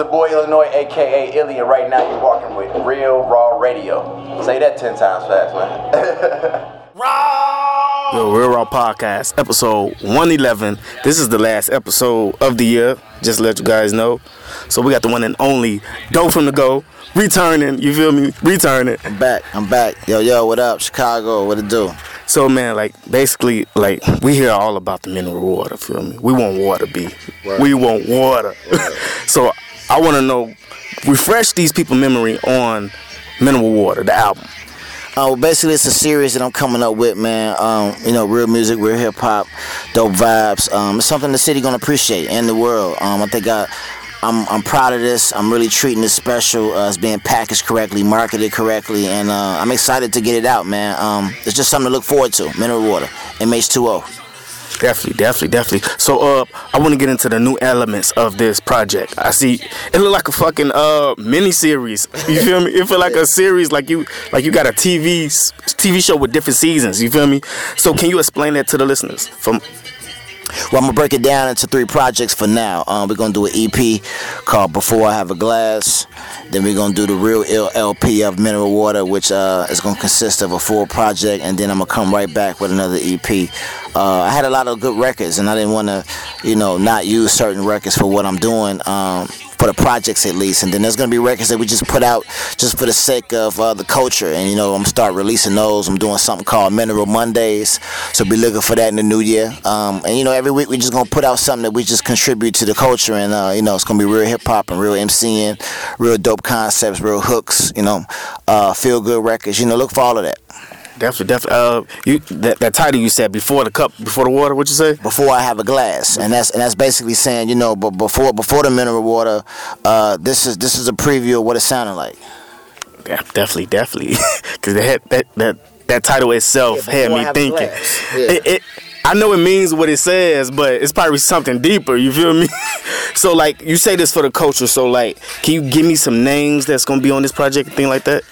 the boy Illinois, aka Illy, and right now you're walking with Real Raw Radio. Say that 10 times fast, man. Raw! Yo, Real Raw Podcast, episode 111. This is the last episode of the year, just to let you guys know. So we got the one and only Dough from the Go, returning, you feel me? Returning. I'm back, I'm back. Yo, yo, what up? Chicago, what it do? So man, like basically, like we hear all about the mineral water. Feel me? We want water, B. Word. We want water. so I want to know, refresh these people' memory on mineral water, the album. Uh, basically, it's a series that I'm coming up with, man. Um, you know, real music, real hip hop, dope vibes. Um, it's something the city gonna appreciate and the world. Um, I think I I'm, I'm proud of this. I'm really treating this special uh, as being packaged correctly, marketed correctly, and uh, I'm excited to get it out, man. Um, it's just something to look forward to. Mineral water, MH2O. Definitely, definitely, definitely. So, uh, I want to get into the new elements of this project. I see it look like a fucking uh mini series. You feel me? It feel like a series, like you like you got a TV TV show with different seasons. You feel me? So, can you explain that to the listeners from well, I'm gonna break it down into three projects for now. Um, we're gonna do an EP called "Before I Have a Glass." Then we're gonna do the real LP of Mineral Water, which uh, is gonna consist of a full project, and then I'm gonna come right back with another EP. Uh, I had a lot of good records, and I didn't want to, you know, not use certain records for what I'm doing. Um, for the projects at least. And then there's gonna be records that we just put out just for the sake of uh, the culture. And you know, I'm start releasing those. I'm doing something called Mineral Mondays, so be looking for that in the new year. Um, and you know, every week we're just gonna put out something that we just contribute to the culture. And uh, you know, it's gonna be real hip hop and real MCing, real dope concepts, real hooks. You know, uh, feel good records. You know, look for all of that. Definitely, definitely. Uh, you that, that title you said before the cup, before the water. What you say? Before I have a glass, and that's and that's basically saying, you know, but before before the mineral water, uh, this is this is a preview of what it sounded like. Yeah, definitely, definitely, because that that that that title itself yeah, had me thinking. Yeah. It, it, I know it means what it says, but it's probably something deeper. You feel me? so like you say this for the culture. So like, can you give me some names that's gonna be on this project, thing like that?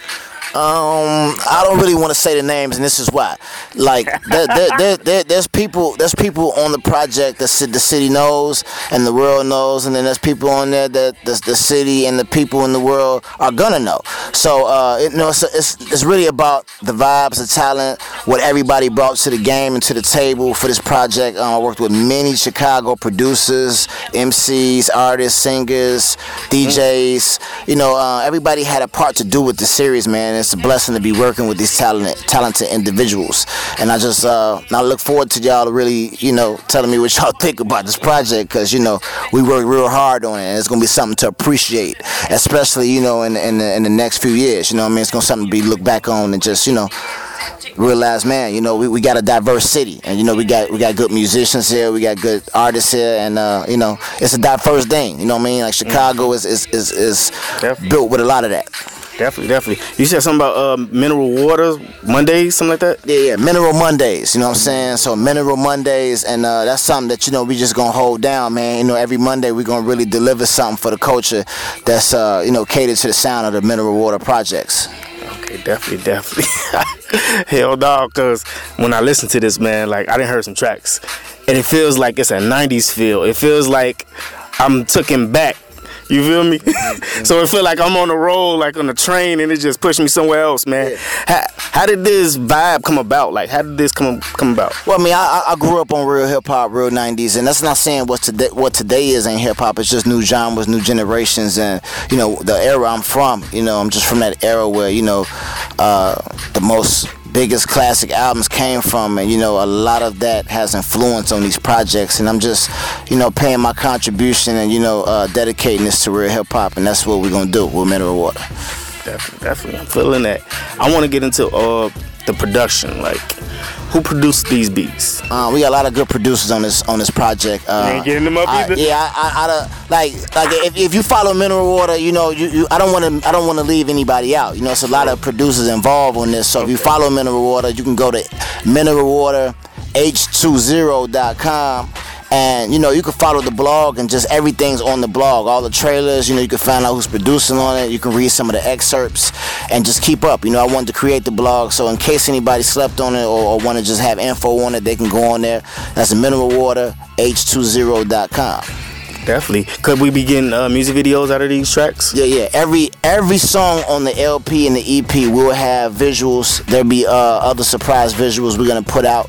Um, I don't really want to say the names, and this is why. Like, there, there, there, there's people, there's people on the project that the city knows and the world knows, and then there's people on there that the, the city and the people in the world are gonna know. So, uh, it, you know, it's, it's it's really about the vibes, the talent, what everybody brought to the game and to the table for this project. Um, I worked with many Chicago producers, MCs, artists, singers, DJs. You know, uh, everybody had a part to do with the series, man it's a blessing to be working with these talented, talented individuals. And I just, uh, I look forward to y'all really, you know, telling me what y'all think about this project because you know we work real hard on it, and it's gonna be something to appreciate, especially you know in in the, in the next few years. You know, I mean, it's gonna be something to be looked back on and just you know realize, man, you know, we, we got a diverse city, and you know, we got we got good musicians here, we got good artists here, and uh, you know, it's a diverse thing. You know what I mean? Like Chicago is is is, is built with a lot of that. Definitely, definitely. You said something about uh, mineral water Mondays, something like that. Yeah, yeah, mineral Mondays. You know what I'm saying? So mineral Mondays, and uh, that's something that you know we just gonna hold down, man. You know, every Monday we gonna really deliver something for the culture that's uh, you know catered to the sound of the mineral water projects. Okay, definitely, definitely. Hell no, cause when I listen to this, man, like I didn't hear some tracks, and it feels like it's a '90s feel. It feels like I'm taken back you feel me? so it feel like I'm on the road, like on the train, and it just pushed me somewhere else, man. How, how did this vibe come about? Like, how did this come come about? Well, I mean, I, I grew up on real hip hop, real '90s, and that's not saying what today what today is in hip hop. It's just new genres, new generations, and you know the era I'm from. You know, I'm just from that era where you know uh, the most biggest classic albums came from and you know a lot of that has influence on these projects and i'm just you know paying my contribution and you know uh, dedicating this to real hip-hop and that's what we're gonna do with mineral water. Definitely definitely. I'm feeling that. I want to get into uh the production like who produced these beats? Uh, we got a lot of good producers on this on this project. Uh, you ain't getting them up I, either. Yeah, I, I, I, like like if, if you follow Mineral Water, you know you, you I don't want to I don't want to leave anybody out. You know, it's a lot of producers involved on this. So okay. if you follow Mineral Water, you can go to mineralwaterh20.com and you know you can follow the blog and just everything's on the blog all the trailers you know you can find out who's producing on it you can read some of the excerpts and just keep up you know i wanted to create the blog so in case anybody slept on it or, or want to just have info on it they can go on there that's mineralwater h20.com Definitely. Could we be getting uh, music videos out of these tracks? Yeah, yeah. Every every song on the LP and the EP will have visuals. There'll be uh, other surprise visuals we're gonna put out.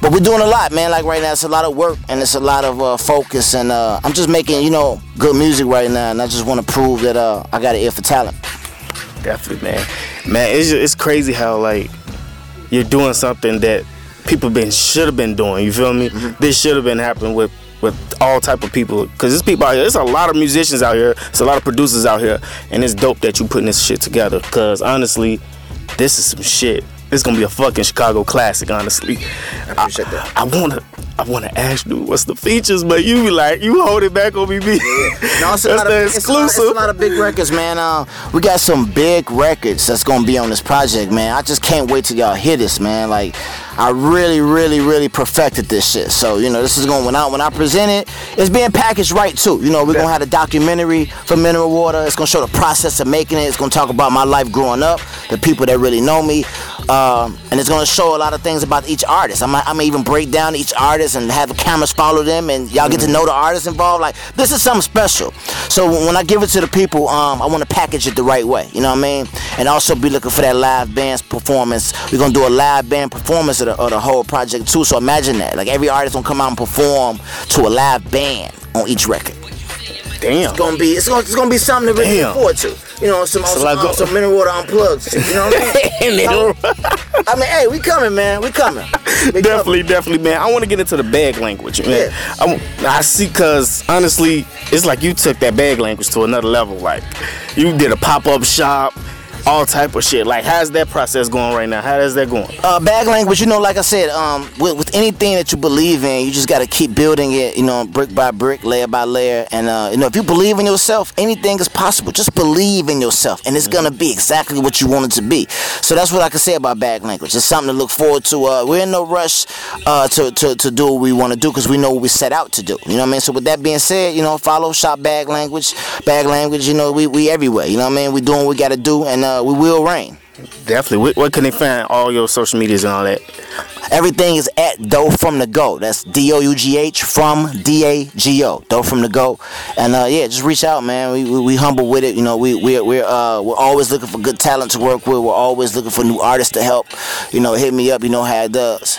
But we're doing a lot, man. Like right now, it's a lot of work and it's a lot of uh, focus. And uh, I'm just making, you know, good music right now. And I just want to prove that uh, I got an ear for talent. Definitely, man. Man, it's just, it's crazy how like you're doing something that people been should have been doing. You feel me? Mm-hmm. This should have been happening with with all type of people because there's people out here. There's a lot of musicians out here. There's a lot of producers out here, and it's dope that you putting this shit together. Because honestly, this is some shit. This gonna be a fucking Chicago classic. Honestly, I appreciate that. I wanna. I wanna ask you what's the features, but you be like you hold it back on me, B. No, it's a, lot of, it's, a lot, it's exclusive. a lot of big records, man. Uh, we got some big records that's gonna be on this project, man. I just can't wait till y'all hear this, man. Like, I really, really, really perfected this shit. So, you know, this is going when I when I present it, it's being packaged right too. You know, we're gonna have a documentary for Mineral Water. It's gonna show the process of making it. It's gonna talk about my life growing up, the people that really know me, um, and it's gonna show a lot of things about each artist. I'm, I'm gonna even break down each artist and have the cameras follow them, and y'all get to know the artists involved. Like, this is something special. So when I give it to the people, um, I want to package it the right way. You know what I mean? And also be looking for that live band performance. We're gonna do a live band performance of the, of the whole project too. So imagine that. Like every artist gonna come out and perform to a live band on each record. Damn. It's gonna be it's gonna, it's gonna be something to really look forward to. You know, some some, um, some mineral water unplugged. You know what I mean? Mineral- I mean, hey, we coming, man. We coming. We coming. definitely, definitely, man. I want to get into the bag language, man. Yeah. I see, cause honestly, it's like you took that bag language to another level. Like you did a pop up shop, all type of shit. Like, how's that process going right now? How is that going? uh, bag language, you know, like I said, um, with, with anything that you believe in, you just got to keep building it, you know, brick by brick, layer by layer. And, uh, you know, if you believe in yourself, anything is possible. Just believe in yourself, and it's going to be exactly what you want it to be. So that's what I can say about bag language. It's something to look forward to. Uh, we're in no rush uh, to, to, to do what we want to do because we know what we set out to do. You know what I mean? So with that being said, you know, follow shop bag language. Bag language, you know, we, we everywhere. You know what I mean? we doing what we got to do, and uh, we will reign. Definitely. What, what can they find? All your social medias and all that. Everything is at Dough from the Go. That's D O U G H from D A G O. Dough from the Go. And uh, yeah, just reach out, man. We, we, we humble with it. You know, we we we're uh, we're always looking for good talent to work with. We're always looking for new artists to help. You know, hit me up. You know how it does.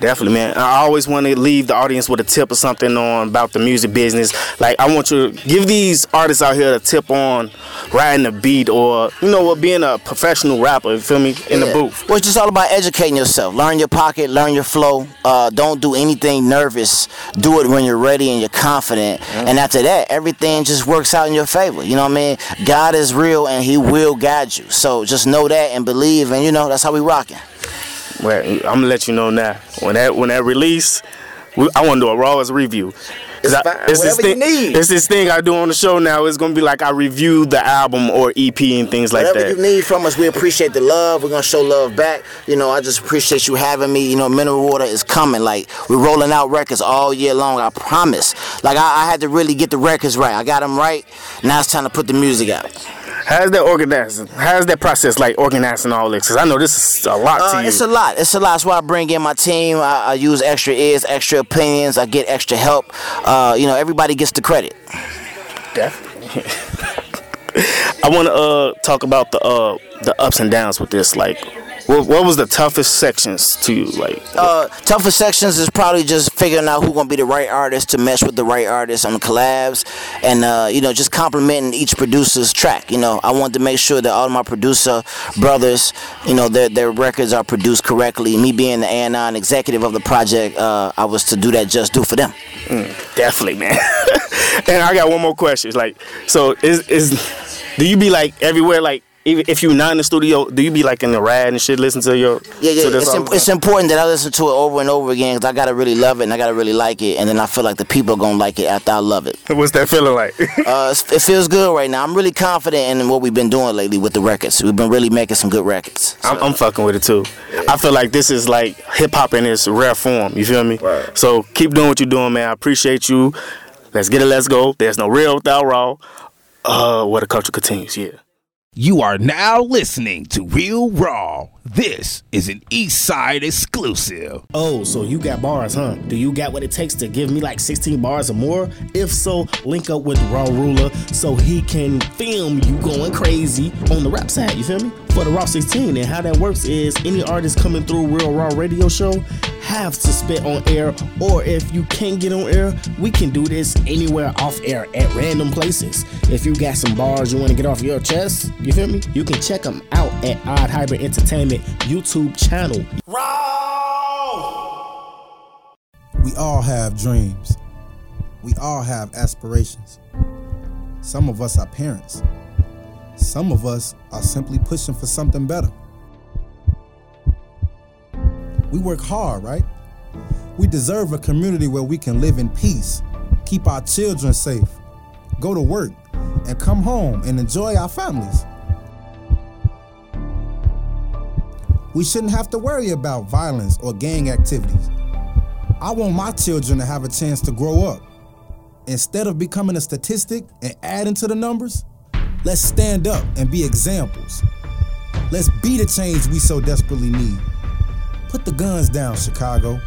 Definitely, man. I always want to leave the audience with a tip or something on about the music business. Like, I want you to give these artists out here a tip on riding the beat or, you know, what, being a professional rapper, you feel me, in the booth. Well, it's just all about educating yourself. Learn your pocket, learn your flow. Uh, don't do anything nervous. Do it when you're ready and you're confident. And after that, everything just works out in your favor. You know what I mean? God is real and He will guide you. So just know that and believe. And you know that's how we rocking. Well, I'm gonna let you know now. When that when that release, we, I want to do a rawest review. It's I- fine. this thing, need. It's this thing I do on the show now. It's gonna be like I review the album or EP and things like Whatever that. Whatever you need from us, we appreciate the love. We're gonna show love back. You know, I just appreciate you having me. You know, Mineral Water is coming. Like we're rolling out records all year long. I promise. Like I, I had to really get the records right. I got them right. Now it's time to put the music out. How's that organizing? How's that process like organizing all this? Because I know this is a lot Uh, to you. it's a lot. It's a lot. That's why I bring in my team. I, I use extra ears, extra opinions. I get extra help. Uh, you know, everybody gets the credit. Definitely. I want to uh, talk about the uh, the ups and downs with this. Like, what, what was the toughest sections to you? Like, Uh, tougher sections is probably just figuring out who's gonna be the right artist to mesh with the right artist on the collabs, and uh, you know just complimenting each producer's track. You know, I want to make sure that all my producer brothers, you know, their their records are produced correctly. Me being the A&R executive of the project, uh, I was to do that just do for them. definitely, man. and I got one more question. Like, so is is do you be like everywhere? Like, even if you're not in the studio, do you be like in the ride and shit, listen to your Yeah, yeah. It's, all im- the time? it's important that I listen to it over and over again because I gotta really love it and I gotta really like it, and then I feel like the people are gonna like it after I love it. What's that feeling like? Uh, it feels good right now. I'm really confident in what we've been doing lately with the records. We've been really making some good records. I'm, I'm fucking with it too. I feel like this is like hip hop in its rare form. You feel me? Right. So keep doing what you're doing, man. I appreciate you. Let's get it. Let's go. There's no real without raw. Uh, where the culture continues. Yeah. You are now listening to Real Raw This is an East Side exclusive. Oh, so you got bars, huh? Do you got what it takes to give me like 16 bars or more? If so, link up with Raw Ruler so he can film you going crazy on the rap side, you feel me? For the Raw 16, and how that works is any artist coming through Real Raw Radio Show have to spit on air, or if you can't get on air, we can do this anywhere off air at random places. If you got some bars you want to get off your chest, you feel me? You can check them out at Odd Hybrid Entertainment YouTube channel. We all have dreams. We all have aspirations. Some of us are parents. Some of us are simply pushing for something better. We work hard, right? We deserve a community where we can live in peace, keep our children safe, go to work, and come home and enjoy our families. We shouldn't have to worry about violence or gang activities. I want my children to have a chance to grow up. Instead of becoming a statistic and adding to the numbers, let's stand up and be examples. Let's be the change we so desperately need. Put the guns down, Chicago.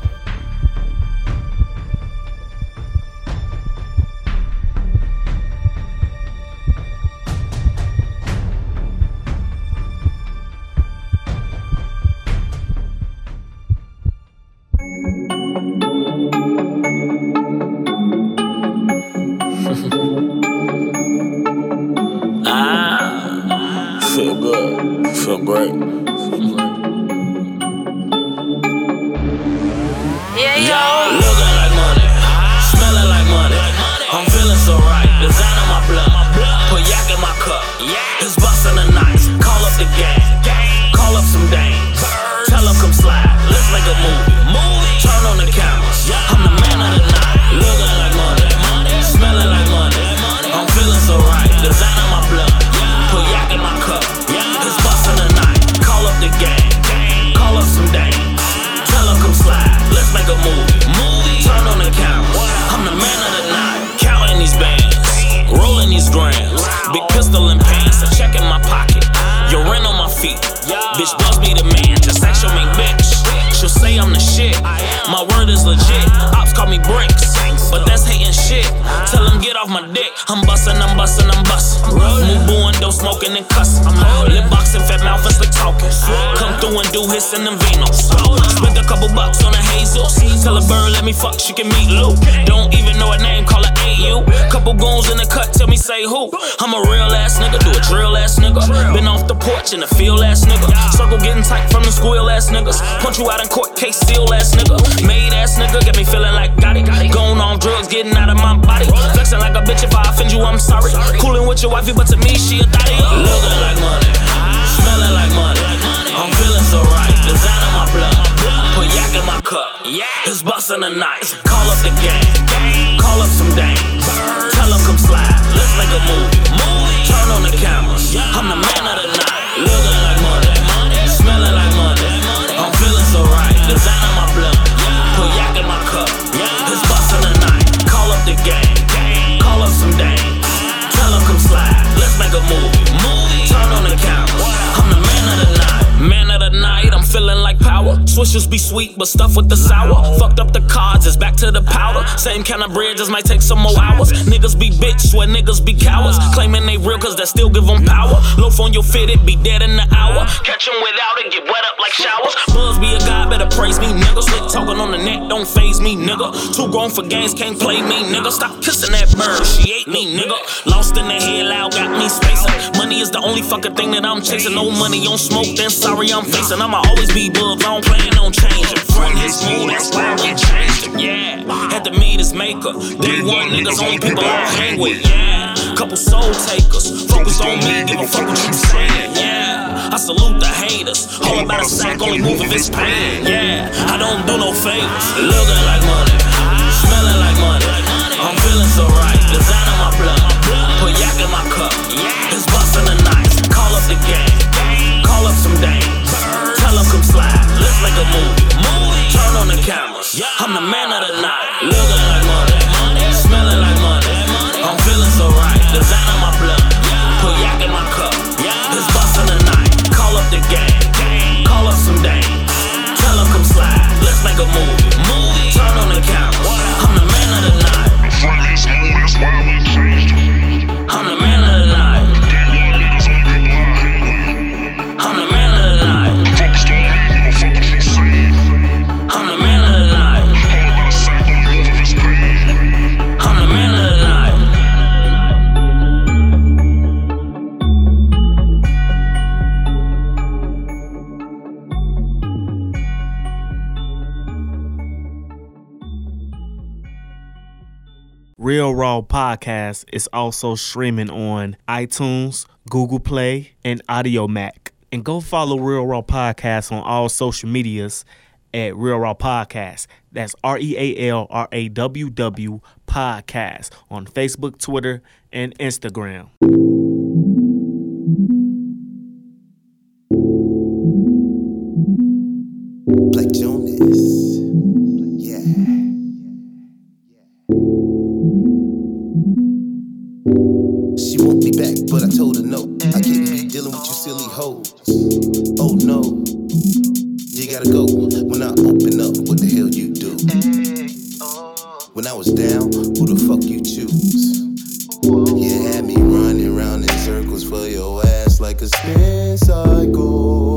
I'm bustin', I'm bustin', I'm bustin'. Move booing, dope smoking and cussin'. Lip boxing, fat mouth talking. Come through and do his and them Vinos. Spent a couple bucks on a hazel. Tell a bird, let me fuck, she can meet Luke. Don't even know her name, call her AU. Couple goons in the cut, tell me say who. I'm a real ass nigga, do a drill ass nigga. Been off the porch in the field ass nigga. Circle getting tight from the squeal ass niggas. Punch you out in court, case seal ass nigga. Made ass nigga, get me feeling like got it. Going on drugs, getting out of my body. Flexing like a bitch, if I offend you, I'm sorry. Coolin' with your wifey, but to me, she a thotty. Looking like money, smelling like money. I'm feeling so right, design my blood. Put yak in my cup, it's busting the nights. Call up the gang, call up some dames. Tell them come slide, let's make a movie. Turn on the cameras, I'm the man of the night. Looking like money, smelling like money. I'm feeling so right, design Swishers be sweet, but stuff with the sour. Fucked up the cards, it's back to the powder. Same kind of bread, just might take some more hours. Niggas be bitch, where niggas be cowards. Claiming they real, cause that still give them power. Loaf on your fit, it be dead in the hour. Catch Catch 'em without it, get wet up like showers. Buzz be a god, better praise me, nigga. Slick talking on the net, don't phase me, nigga. Too grown for games, can't play me, nigga. Stop kissing that bird, she ate me, nigga. Lost in the head, loud, got me spacing. Money is the only fucking thing that I'm chasing. No money on smoke, then sorry I'm facing. I'ma always be bugs, I don't plan on changing. Front his mood, that's why we changed him, yeah. Had to meet his maker. Day one niggas, only people I hang with, yeah. Couple soul takers, focus on me, give a fuck what you saying, yeah. I salute the haters, all about a sack, only move if it's pain, yeah. I don't do no favors, looking like money, smelling like money. I'm feeling so right, design on my blood, put yak in my cup, it's busting the nights. Call up the gang, call up some dames, tell them come slide, let's make a movie. Turn on the cameras, I'm the man of the night, looking like money, Raw Podcast is also streaming on iTunes, Google Play, and Audiomack. And go follow Real Raw Podcast on all social medias at Real Raw Podcast. That's R E A L R A W W Podcast on Facebook, Twitter, and Instagram. But I told her no. I can't be dealing with you silly hoes. Oh no. You gotta go when I open up. What the hell you do? When I was down, who the fuck you choose? You had me running round in circles for your ass like a spin cycle.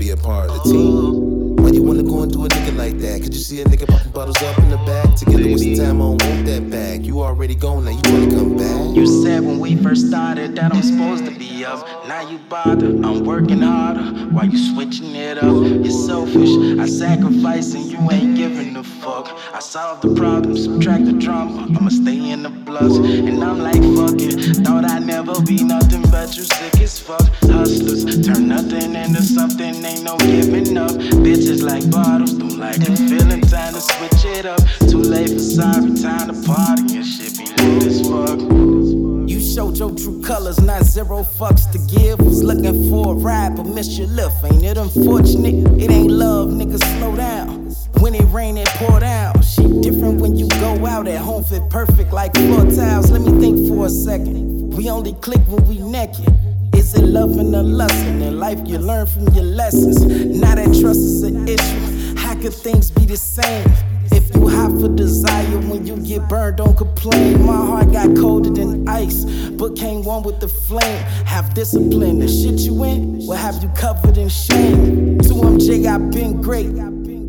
Be a part of the team. Why you wanna go and do a nigga like that? Could you see a nigga popping bottles up in the back? Together with the time, I don't want that back. You already gone, now you wanna come back? You said when we first started that I'm supposed to be up. Now you bother, I'm working harder. Why you switching it up? You're selfish. I sacrifice and you ain't giving a fuck. I solve the problem, subtract the drama. I'ma stay in the bloods. And I'm like, fuck it. Thought I'd never be nothing but you sick as fuck. Hustlers turn nothing into something, ain't no giving up. Bitches like bottles, don't like the feeling. Time to switch it up. Too late for sorry, your true colors, not zero fucks to give. Was looking for a ride, but missed your lift. Ain't it unfortunate? It ain't love, nigga, slow down. When it rain, it pour down. She different when you go out at home, fit perfect like floor tiles. Let me think for a second. We only click when we naked. Is it love and a lesson? In life, you learn from your lessons. Now that trust is an issue. How could things be the same? If you hot for desire, when you get burned, don't complain. My heart got colder than ice, but came one with the flame. Have discipline, the shit you in will have you covered in shame. To MJ, I've been great.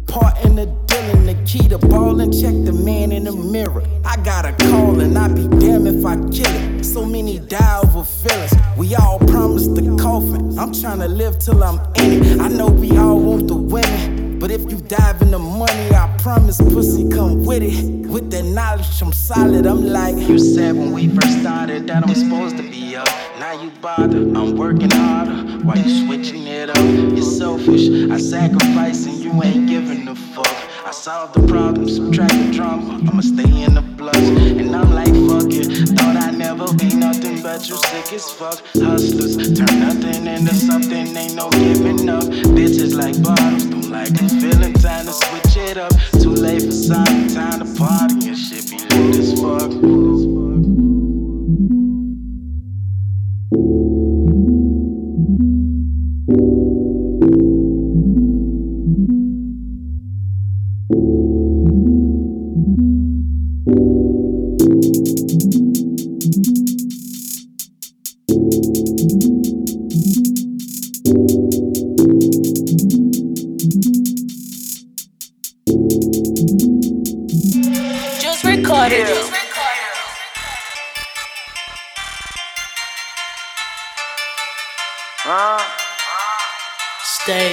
Part in the dealing, the key to ball and check the man in the mirror. I got a call and I be damned if I kill it. So many die over feelings. We all promised the coffin. I'm tryna live till I'm in it. I know we all want the women. But if you dive in the money, I promise pussy come with it. With that knowledge, I'm solid. I'm like, you said when we first started that I'm supposed to be up. Now you bother, I'm working harder. Why you switching it up? You're selfish. I sacrifice and you ain't giving a fuck. I solve the problem, subtract the drama. I'ma stay in the bloods. And I'm like, fuck it. Thought I'd never be nothing but you sick as fuck. Hustlers turn nothing into something, ain't no giving up. Bitches like bottles, don't like the feeling. Time to switch it up. Too late for sorry, time to party I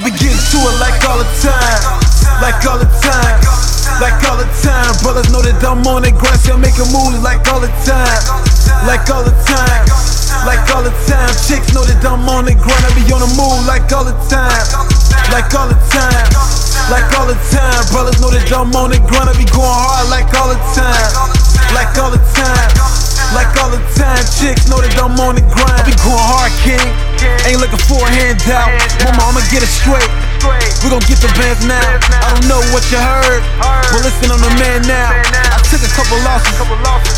be getting to it like all the time, like all the time, like all the time. Brothers know that I'm on that grind, see I'm making moves like all the time, like all the time, like all the time. Chicks know that I'm on the grind, I be on the move like all the time, like all the time, like all the time. Brothers know that I'm on the grind, I be going hard like all the time, like all the time. Like all the time, chicks know that I'm on the grind. I be going hard, king. Ain't looking for a handout. Mama, I'ma get it straight. We gon' get the bands now. I don't know what you heard, but listen, I'm the man now. I took a couple losses,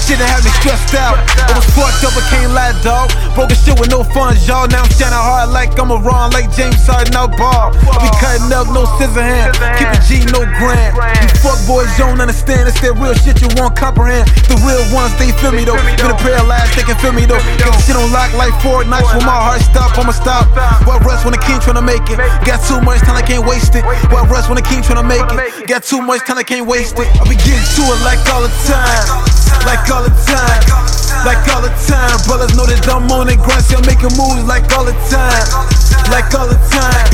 shit that had me stressed out. It was fucked up, I can't lie, dog. Broken shit with no funds, y'all. Now I'm shining hard like I'm a Ron, like James Harden out ball. I be cutting up, no scissor hand. Keep it G, no grand. You fuck boys don't understand, it's that real shit you won't comprehend. The real ones, they feel me though. Get a pair of lies, they can feel me though. Get the shit on lock like Fort Knox when my heart stop, I'ma stop. But rest when the king tryna make it. Got too much time, I can't waste it. But rest when the king tryna make it. Got too much time, I can't waste it. I be getting to it like all the time. Like all the time. Like all the time. Brothers know that I'm on the grind, I'm making moves like all the time. Like all the time.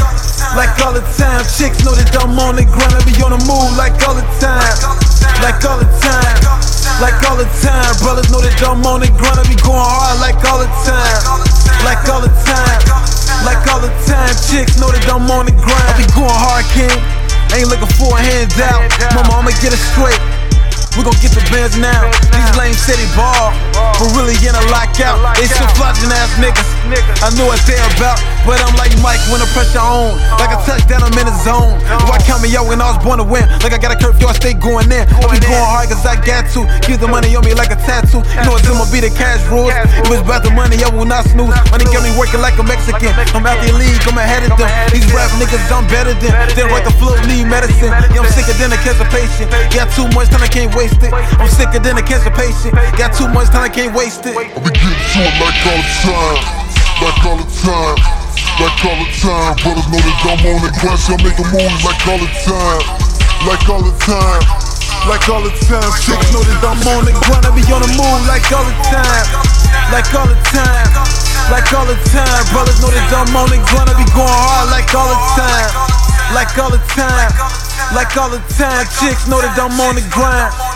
Like all the time. Chicks know that I'm on the grind, I be on the move like all the time. Like all the time. Like all the time. Brothers know that I'm on the grind, I be going hard like all the time. Like all the time. Like all the time. Chicks know that I'm on the grind, I be going hard, king. Ain't looking for a handout. Mama, I'ma get it straight. We gon' get the bands now. These lame city ball, but really in a lockout. They some flogging ass niggas. I know what they about, but I'm like Mike when the pressure on. Like a touchdown, I'm in the zone. I count me out when I was born to win, like I got a curfew, I stay going in. I be going hard cause I got to. Keep the money on me like a tattoo. You know it's gonna be the cash rules. If it's about the money, I will not snooze. Money got me working like a Mexican. I'm out the league, I'm ahead of them. These rap niggas, I'm better than. They write the flow, need medicine. Yeah, I'm sicker than a cancer patient. Got too much time, I can't waste it. I'm sicker than a cancer patient. Got too much time, I can't waste it. I be getting to it like all the time, like all the time, like all the time. Brothers know that I'm on the grind, so I'm making moves like all the time, like all the time, like all the time. Chicks know that I'm on the grind, I be on the move like all the time, like all the time, like all the time. Brothers know that I'm on the grind, I be going hard like all the time, like all the time, like all the time. Chicks know that I'm on the grind.